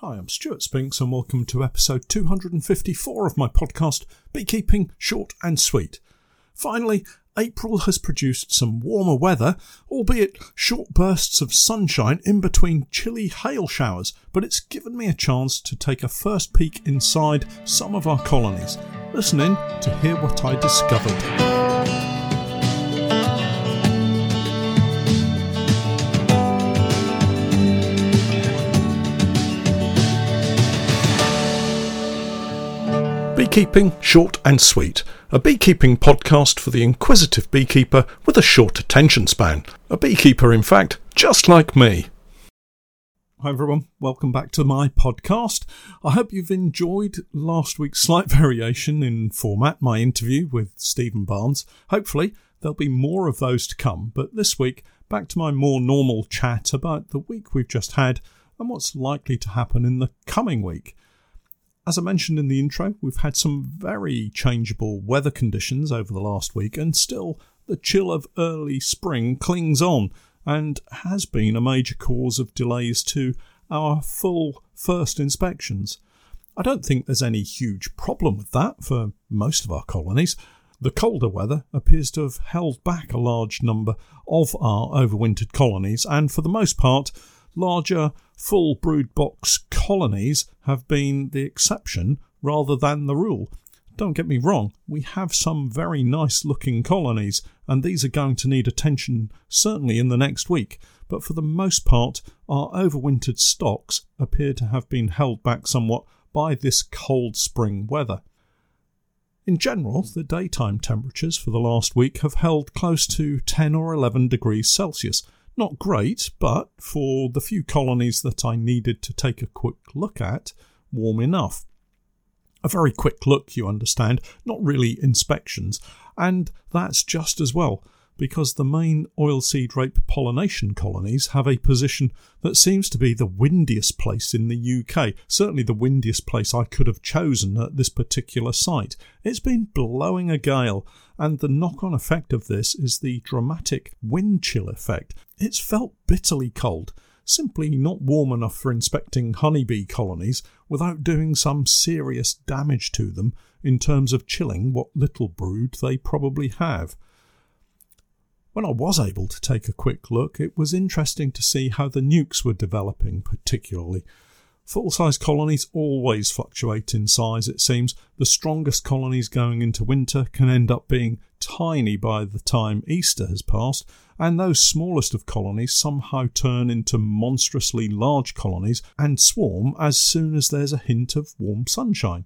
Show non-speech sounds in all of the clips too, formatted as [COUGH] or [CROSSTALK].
Hi, I'm Stewart Spinks, and welcome to episode 254 of my podcast, Beekeeping Short and Sweet. Finally, April has produced some warmer weather, albeit short bursts of sunshine in between chilly hail showers, but it's given me a chance to take a first peek inside some of our colonies. Listen in to hear what I discovered. Beekeeping Short and Sweet, a beekeeping podcast for the inquisitive beekeeper with a short attention span. A beekeeper, in fact, just like me. Hi everyone, welcome back to my podcast. I hope you've enjoyed last week's slight [LAUGHS] variation in format, my interview with Stephen Barnes. Hopefully, there'll be more of those to come, but this week, back to my more normal chat about the week we've just had and what's likely to happen in the coming week. As I mentioned in the intro, we've had some very changeable weather conditions over the last week, and still the chill of early spring clings on and has been a major cause of delays to our full first inspections. I don't think there's any huge problem with that for most of our colonies. The colder weather appears to have held back a large number of our overwintered colonies, and for the most part, larger full brood box colonies have been the exception rather than the rule. Don't get me wrong, we have some very nice looking colonies, and these are going to need attention certainly in the next week, but for the most part, our overwintered stocks appear to have been held back somewhat by this cold spring weather. In general, the daytime temperatures for the last week have held close to 10 or 11 degrees Celsius, not great, but for the few colonies that I needed to take a quick look at, warm enough. A very quick look, you understand, not really inspections, and that's just as well because the main oilseed rape pollination colonies have a position that seems to be the windiest place in the UK, certainly the windiest place I could have chosen at this particular site. It's been blowing a gale, and the knock on effect of this is the dramatic wind chill effect. It's felt bitterly cold, simply not warm enough for inspecting honeybee colonies without doing some serious damage to them in terms of chilling what little brood they probably have. When I was able to take a quick look, it was interesting to see how the nukes were developing, particularly. Full size colonies always fluctuate in size, it seems. The strongest colonies going into winter can end up being tiny by the time Easter has passed, and those smallest of colonies somehow turn into monstrously large colonies and swarm as soon as there's a hint of warm sunshine.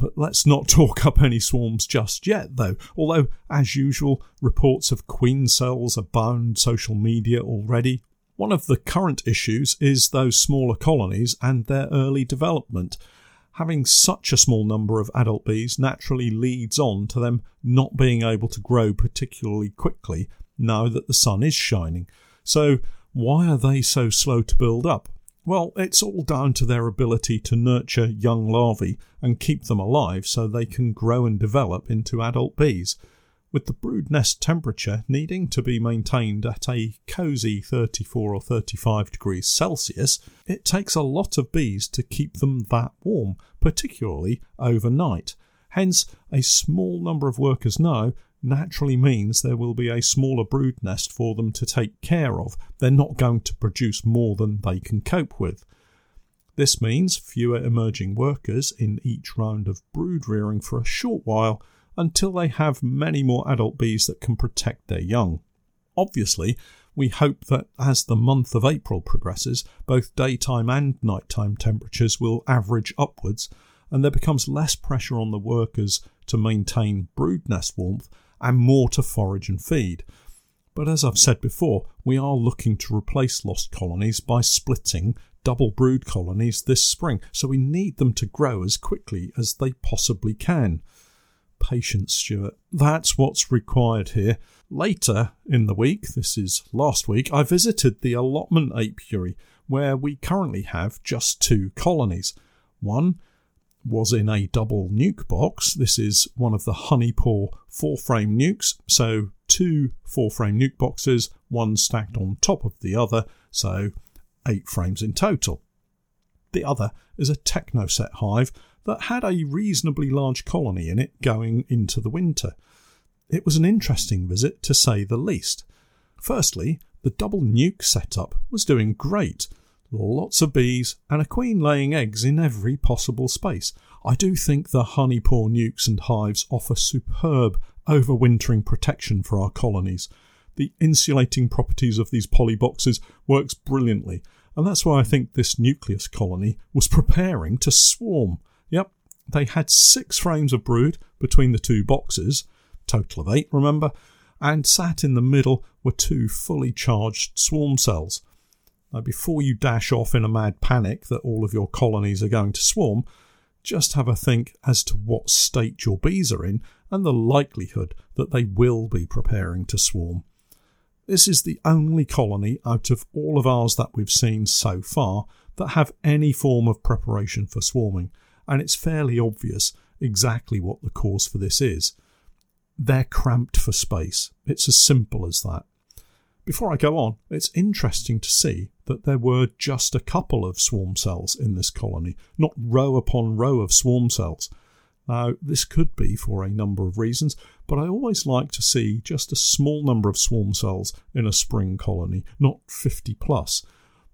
But let's not [LAUGHS] talk up any swarms just yet, though, although, as usual, reports of queen cells abound social media already. One of the current issues is those smaller colonies and their early development. Having such a small number of adult bees naturally leads on to them not being able to grow particularly quickly now that the sun is shining. So, why are they so slow to build up? Well, it's all down to their ability to nurture young larvae and keep them alive so they can grow and develop into adult bees. With the brood nest temperature needing to be maintained at a cosy 34 or 35 degrees Celsius, it takes a lot of bees to keep them that warm, particularly overnight. Hence, a small number of workers now naturally means there will be a smaller brood nest for them to take care of. They're not going to produce more than they can cope with. This means fewer emerging workers in each round of brood rearing for a short while until they have many more adult bees that can protect their young. Obviously, we hope that as the month of April progresses, both daytime and nighttime temperatures will average upwards and there becomes less pressure on the workers to maintain brood nest warmth and more to forage and feed. But as I've said before, we are looking to replace lost colonies by splitting double brood colonies this spring, so we need them to grow as quickly as they possibly can. Patience, Stewart. That's what's required here. Later in the week, this is last week, I visited the allotment apiary, where we currently have just two colonies. One was in a double nuke box. This is one of the Honeypaw four frame nukes. So, two four frame nuke boxes, one stacked on top of the other. So, eight frames in total. The other is a technoset hive that had a reasonably large colony in it going into the winter. It was an interesting visit to say the least. Firstly, the double nuke setup was doing great. Lots of bees and a queen laying eggs in every possible space. I do think the honey poor nukes and hives offer superb overwintering protection for our colonies. The insulating properties of these polyboxes works brilliantly, and that's why I think this nucleus colony was preparing to swarm. Yep, they had six frames of brood between the two boxes, total of eight, remember, and sat in the middle were two fully charged swarm cells. Now, before you dash off in a mad panic that all of your colonies are going to swarm, just have a think as to what state your bees are in and the likelihood that they will be preparing to swarm. This is the only colony out of all of ours that we've seen so far that have any form of preparation for swarming, and it's fairly obvious exactly what the cause for this is. They're cramped for space. It's as simple as that. Before I go on, it's interesting to see that there were just a couple of swarm cells in this colony, not row upon row of swarm cells. Now, this could be for a number of reasons, but I always like to see just a small number of swarm cells in a spring colony, not 50 plus.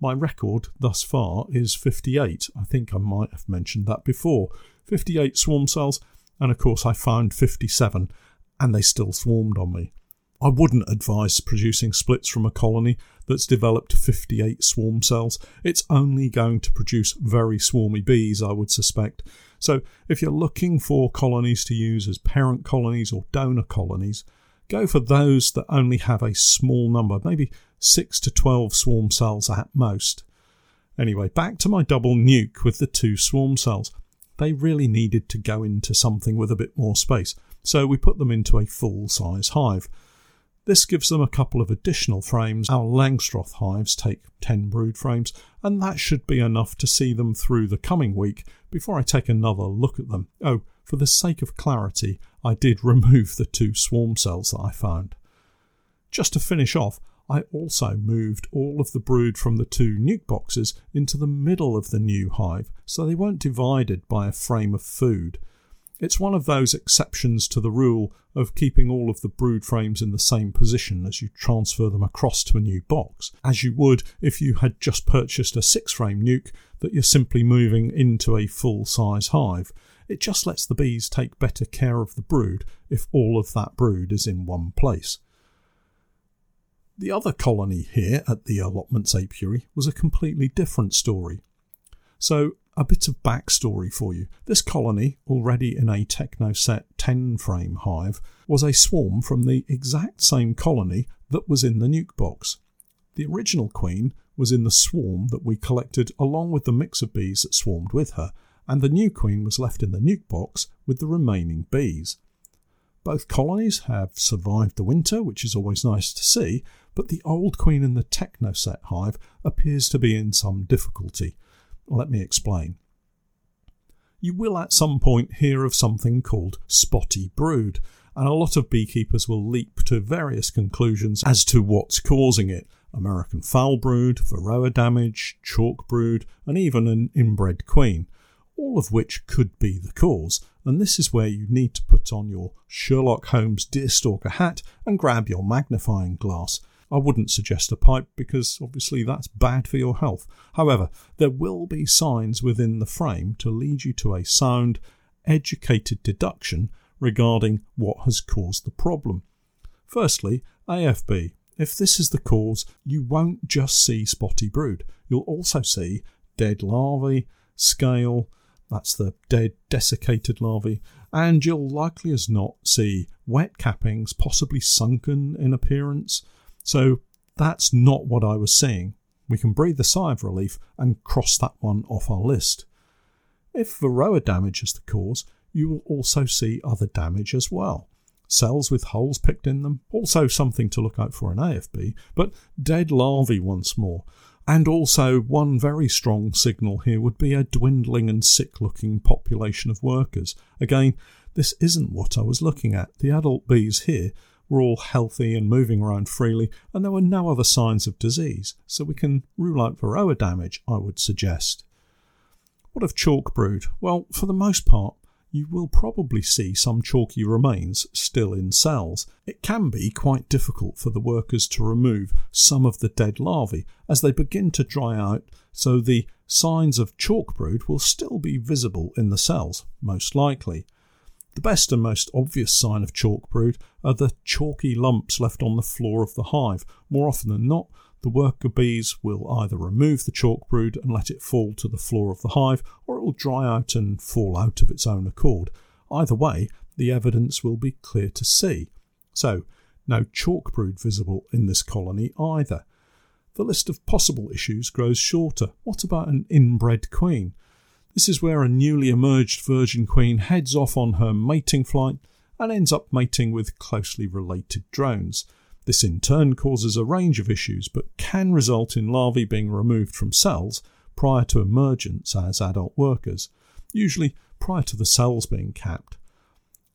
My record thus far is 58. I think I might have mentioned that before. 58 swarm cells, and of course, I found 57, and they still swarmed on me. I wouldn't advise producing splits from a colony that's developed 58 swarm cells. It's only going to produce very swarmy bees, I would suspect. So, if you're looking for colonies to use as parent colonies or donor colonies, go for those that only have a small number, maybe 6 to 12 swarm cells at most. Anyway, back to my double nuke with the two swarm cells. They really needed to go into something with a bit more space, so we put them into a full size hive. This gives them a couple of additional frames. Our Langstroth hives take 10 brood frames, and that should be enough to see them through the coming week before I take another look at them. Oh, for the sake of clarity, I did [LAUGHS] remove the two swarm cells that I found. Just to finish off, I also moved all of the brood from the two nuke boxes into the middle of the new hive so they weren't divided by a frame of food. It's one of those exceptions to the rule of keeping all of the brood frames in the same position as you transfer them across to a new box, as you would if you had just purchased a six frame nuke that you're simply moving into a full size hive. It just lets the bees take better care of the brood if all of that brood is in one place. The other colony here at the allotments apiary was a completely different story. So a bit of backstory for you. This colony, already in a Technoset 10 frame hive, was a swarm from the exact same colony that was in the nuke box. The original queen was in the swarm that we collected along with the mix of bees that swarmed with her, and the new queen was left in the nuke box with the remaining bees. Both colonies have survived the winter, which is always nice to see, but the old queen in the Technoset hive appears to be in some difficulty. Let me explain. You will at some point hear of something called spotty brood, and a lot of beekeepers will leap to various conclusions as to what's causing it. American foul brood, varroa damage, chalk brood, and even an inbred queen, all of which could be the cause. And this is where you need to put on your Sherlock Holmes deerstalker hat and grab your magnifying glass I wouldn't suggest a pipe because obviously that's bad for your health. However, there will be signs within the frame to lead you to a sound, educated deduction regarding what has caused the problem. Firstly, AFB. If this is the cause, you won't just see spotty brood, you'll also see dead larvae, scale, that's the dead desiccated larvae, and you'll likely as not see wet cappings, possibly sunken in appearance, so that's not what I was seeing. We can breathe a sigh of relief and cross that one off our list. If varroa damage is the cause, you will also see other damage as well. Cells with holes picked in them, also something to look out for in AFB, but dead larvae once more. And also, one very strong signal here would be a dwindling and sick looking population of workers. Again, this isn't what I was looking at. The adult bees here were all healthy and moving around freely, and there were no other signs of disease, so we can rule out varroa damage, I would suggest. What of chalk brood? Well, for the most part, you will probably see some chalky remains still in cells. It can be quite difficult for the workers to remove some of the dead larvae as they begin to dry out, so the signs of chalk brood will still be visible in the cells, most likely. The best and most obvious sign of chalk brood are the chalky lumps left on the floor of the hive. More often than not, the worker bees will either remove the chalk brood and let it fall to the floor of the hive, or it will dry out and fall out of its own accord. Either way, the evidence will be clear to see. So, no chalk brood visible in this colony either. The list of possible issues grows shorter. What about an inbred queen? This is where a newly emerged virgin queen heads off on her mating flight and ends up mating with closely related drones. This in turn causes a range of issues but can result in larvae being removed from cells prior to emergence as adult workers, usually prior to the cells being capped.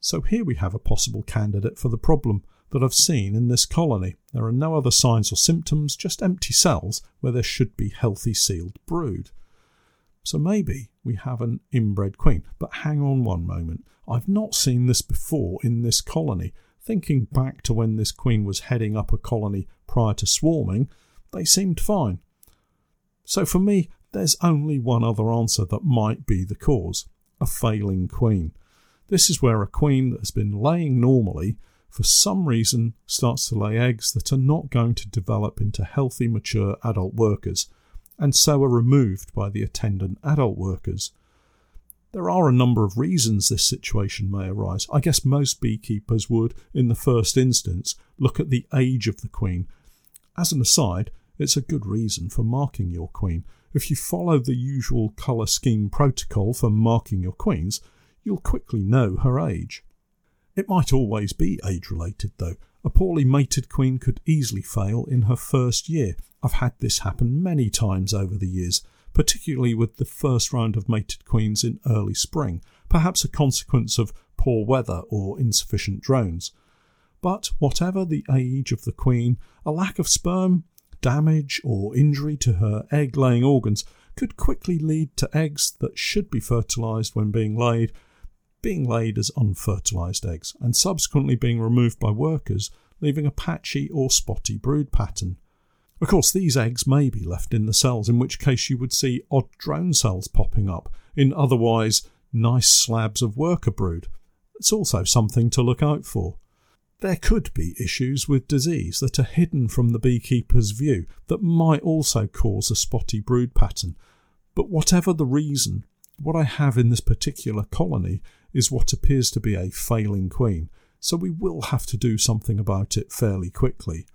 So here we have a possible candidate for the problem that I've seen in this colony. There are no other signs or symptoms, just empty cells where there should be healthy sealed brood. So maybe we have an inbred queen. But hang on one moment. I've not seen this before in this colony. Thinking back to when this queen was heading up a colony prior to swarming, they seemed fine. So for me, there's only one other answer that might be the cause a failing queen. This is where a queen that has been laying normally, for some reason, starts to lay eggs that are not going to develop into healthy, mature adult workers, and so are removed by the attendant adult workers. There are a number of reasons this situation may arise. I guess most beekeepers would, in the first instance, look at the age of the queen. As an aside, it's a good reason for marking your queen. If you follow the usual colour scheme protocol for marking your queens, you'll quickly know her age. It might always be age related, though. A poorly mated queen could easily fail in her first year. I've had this happen many times over the years particularly with the first round of mated queens in early spring, perhaps a consequence of poor weather or insufficient drones. But whatever the age of the queen, a lack of sperm, damage, or injury to her egg laying organs could quickly lead to eggs that should be fertilized when being laid being laid as unfertilized eggs and subsequently being removed by workers, leaving a patchy or spotty brood pattern. Of course, these eggs may be left in the cells, in which case you would see odd drone cells popping up in otherwise nice slabs of worker brood. It's also something to look out for. There could be issues with disease that are hidden from the beekeeper's view that might also cause a spotty brood pattern. But whatever the reason, what I have in this particular colony is what appears to be a failing queen, so we will have to do something about it fairly quickly.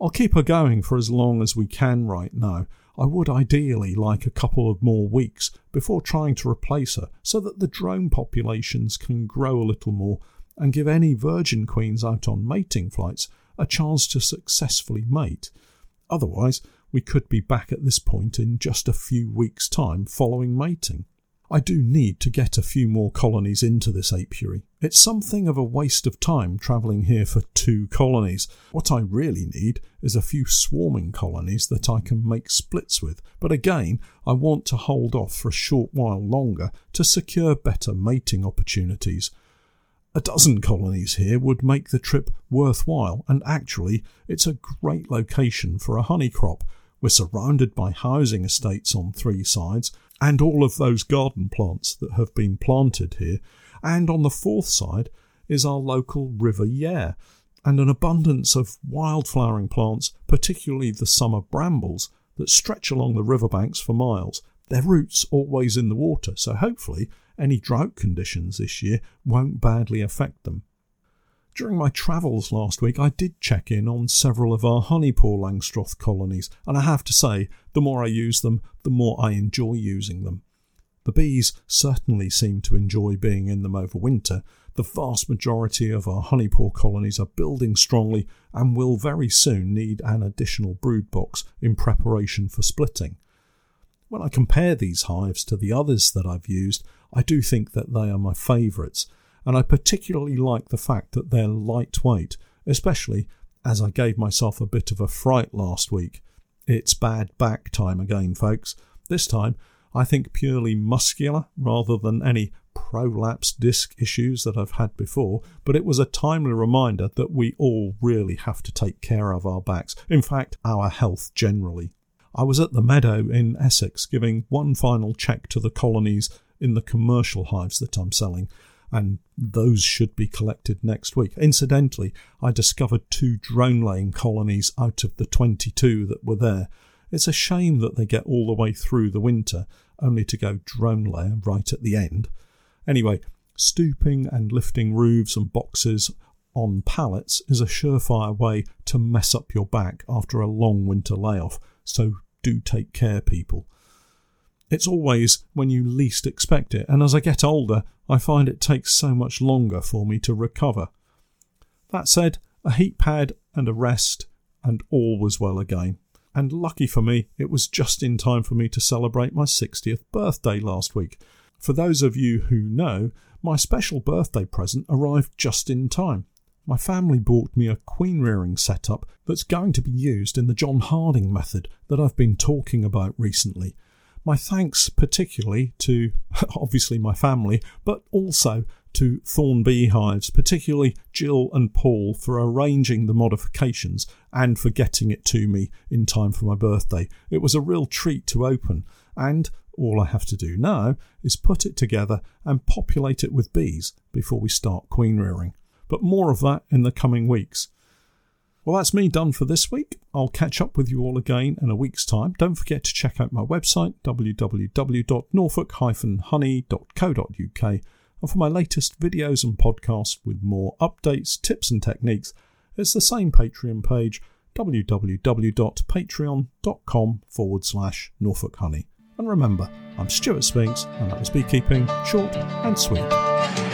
I'll keep her going for as long as we can right now. I would ideally like a couple of more weeks before trying to replace her so that the drone populations can grow a little more and give any virgin queens out on mating flights a chance to successfully mate. Otherwise, we could be back at this point in just a few weeks' time following mating. I do need to get a few more colonies into this apiary. It's something of a waste of time travelling here for two colonies. What I really need is a few swarming colonies that I can make splits with, but again, I want to hold off for a short while longer to secure better mating opportunities. A dozen colonies here would make the trip worthwhile, and actually, it's a great location for a honey crop. We're surrounded by housing estates on three sides, and all of those garden plants that have been planted here. And on the fourth side is our local River Yare, and an abundance of wild flowering plants, particularly the summer brambles, that stretch along the riverbanks for miles, their roots always in the water, so hopefully any drought conditions this year won't badly affect them. During my travels last week, I did check in on several of our honeypore Langstroth colonies, and I have to say, the more I use them, the more I enjoy using them. The bees certainly seem to enjoy being in them over winter. The vast majority of our honeypore colonies are building strongly and will very soon need an additional brood box in preparation for splitting. When I compare these hives to the others that I've used, I do think that they are my favourites and I particularly like the fact that they're lightweight, especially as I gave myself a bit of a fright last week. It's bad back time again, folks. This time, I think purely muscular rather than any prolapse disc issues that I've had before, but it was a timely reminder that we all really have to take care of our backs, in fact, our health generally. I was at the meadow in Essex giving one final check to the colonies in the commercial hives that I'm selling, and those should be collected next week. Incidentally, I discovered two drone laying colonies out of the 22 that were there. It's a shame that they get all the way through the winter, only to go drone layer right at the end. Anyway, stooping and lifting roofs and boxes on pallets is a surefire way to mess up your back after a long winter layoff, so do take care, people. It's always when you least expect it, and as I get older, I find it takes so much longer for me to recover. That said, a heat pad and a rest, and all was well again. And lucky for me, it was just in time for me to celebrate my 60th birthday last week, for those of you who know, my special birthday present arrived just in time. My family bought me a queen rearing setup that's going to be used in the John Harding method that I've been talking about recently. My thanks particularly to [LAUGHS] obviously my family, but also to Thorne Beehives, particularly Jill and Paul, for arranging the modifications and for getting it to me in time for my birthday. It was a real treat to open, and all I have to do now is put it together and populate it with bees before we start queen rearing. But more of that in the coming weeks. Well, that's me done for this week. I'll catch up with you all again in a week's time. Don't forget to check out my website, www.norfolk-honey.co.uk, and for my latest videos and podcasts with more updates, tips, and techniques, it's the same Patreon page, www.patreon.com forward slash Norfolk Honey. And remember, I'm Stewart Spinks, and that was Beekeeping Short and Sweet.